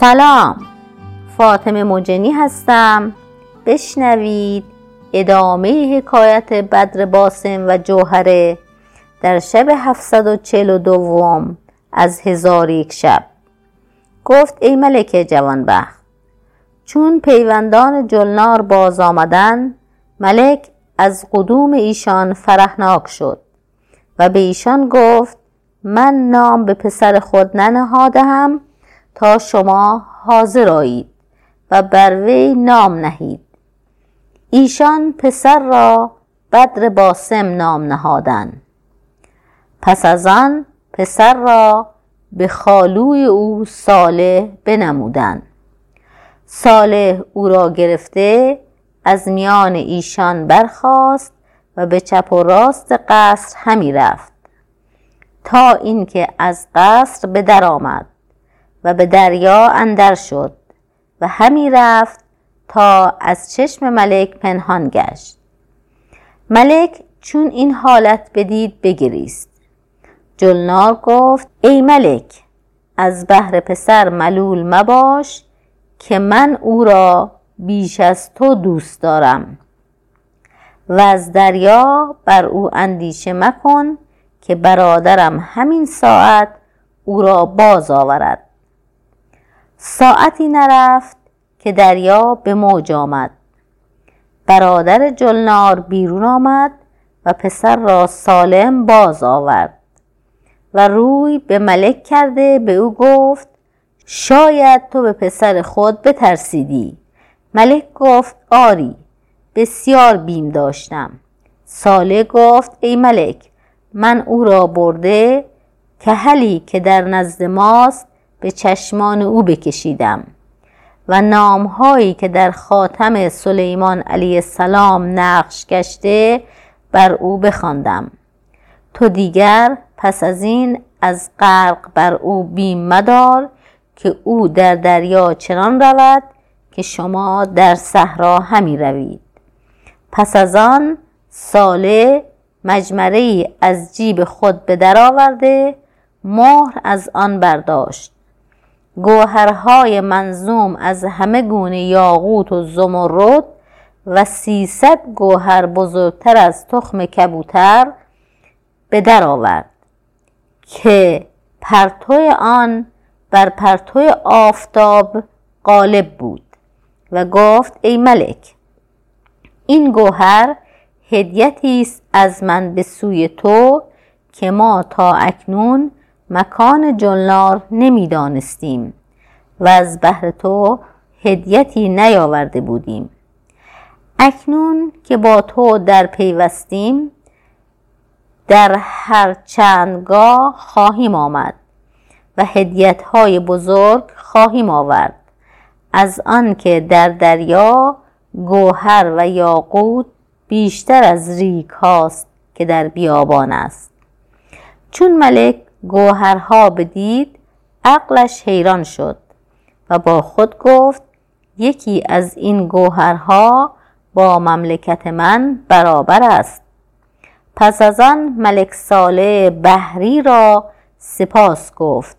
سلام. فاطمه مجنی هستم. بشنوید ادامه حکایت بدر باسم و جوهره در شب 742 از هزار یک شب. گفت ای ملک جوانبخت چون پیوندان جلنار باز آمدند ملک از قدوم ایشان فرحناک شد و به ایشان گفت من نام به پسر خود ننهادم تا شما حاضر آیید و بر وی نام نهید. ایشان پسر را بدر باسم نام نهادند. پس از آن پسر را به خالوی او صالح بنمودند. صالح او را گرفته از میان ایشان برخاست و به چپ و راست قصر همی رفت تا اینکه از قصر به در آمد. و به دریا اندر شد و همی رفت تا از چشم ملک پنهان گشت. ملک چون این حالت بدید بگریست. جلنار گفت ای ملک از بهر پسر ملول مباش که من او را بیش از تو دوست دارم. و از دریا بر او اندیشه مکن که برادرم همین ساعت او را باز آورد. ساعتی نرفت که دریا به موج آمد. برادر جلنار بیرون آمد و پسر را سالم باز آورد و روی به ملک کرده به او گفت شاید تو به پسر خود بترسیدی. ملک گفت آری بسیار بیم داشتم. صالح گفت ای ملک من او را برده کهلی که در نزد ماست به چشمان او بکشیدم و نامهایی که در خاتم سلیمان علیه السلام نقش گشته بر او بخواندم. تو دیگر پس از این از غرق بر او بیم مدار که او در دریا چنان رود که شما در صحرا همی روید. پس از آن صالح مجمره از جیب خود به در آورده مهر از آن برداشت. گوهرهای منظوم از همه گونه یاقوت و زمرد و سیصد گوهر بزرگتر از تخم کبوتر به در آورد که پرتو آن بر پرتو آفتاب غالب بود و گفت ای ملک این گوهر هدیتی است از من به سوی تو که ما تا اکنون مکان جلنار نمی‌دانستیم و از بهر تو هدیتی نیاورده بودیم. اکنون که با تو در پیوستیم در هر چندگاه خواهیم آمد و هدیت های بزرگ خواهیم آورد. از آنکه در دریا گوهر و یاقوت بیشتر از ریک هاست که در بیابان است. چون ملک گوهرها بدید عقلش حیران شد و با خود گفت یکی از این گوهرها با مملکت من برابر است. پس از آن ملک صالح بحری را سپاس گفت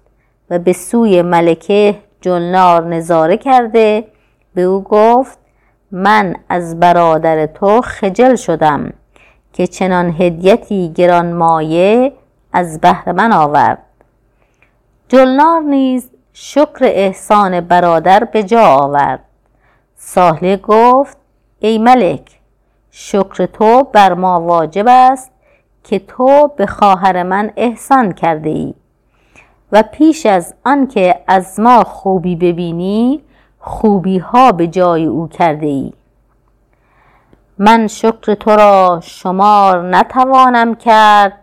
و به سوی ملکه جلنار نظاره کرده. به او گفت من از برادر تو خجل شدم که چنان هدیتی گرانمایه از بهر من آورد جلنار نیز شکر احسان برادر به جا آورد. صالح گفت ای ملک شکر تو بر ما واجب است که تو به خواهر من احسان کرده ای. و پیش از آنکه از ما خوبی ببینی خوبی ها به جای او کرده ای. من شکر تو را شمار نتوانم کرد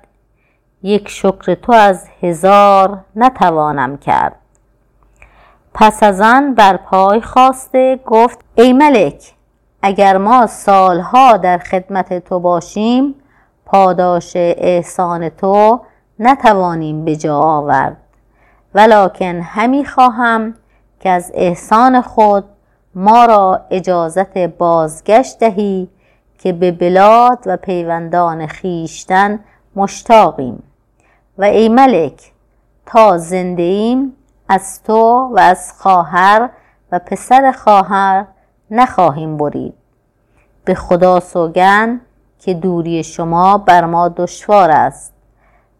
یک شکر تو از هزار نتوانم کرد. پس از آن بر پای خاسته گفت ای ملک اگر ما سالها در خدمت تو باشیم پاداش احسان تو نتوانیم به جا آورد. ولکن همی خواهم که از احسان خود ما را اجازت بازگشت دهی که به بلاد و پیوندان خیشتن مشتاقیم. و ای ملک تا زنده ایم از تو و از خواهر و پسر خواهر نخواهیم برید. به خدا سوگند که دوری شما بر ما دشوار است.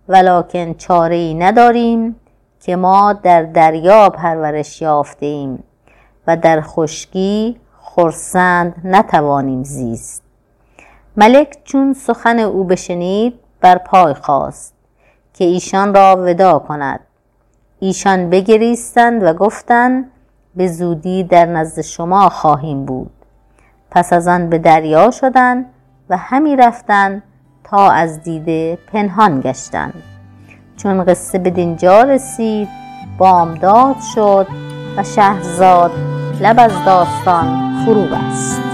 ولکن چاره ای نداریم که ما در دریا پرورش یافته ایم و در خشکی خرسند نتوانیم زیست. ملک چون سخن او بشنید بر پای خواست که ایشان را ودا کند. ایشان بگریستند و گفتند به زودی در نزد شما خواهیم بود. پس از آن به دریا شدند و همی رفتند تا از دیده پنهان گشتند. چون قصه به دینجا رسید بامداد شد و شهرزاد لب از داستان فرو بست.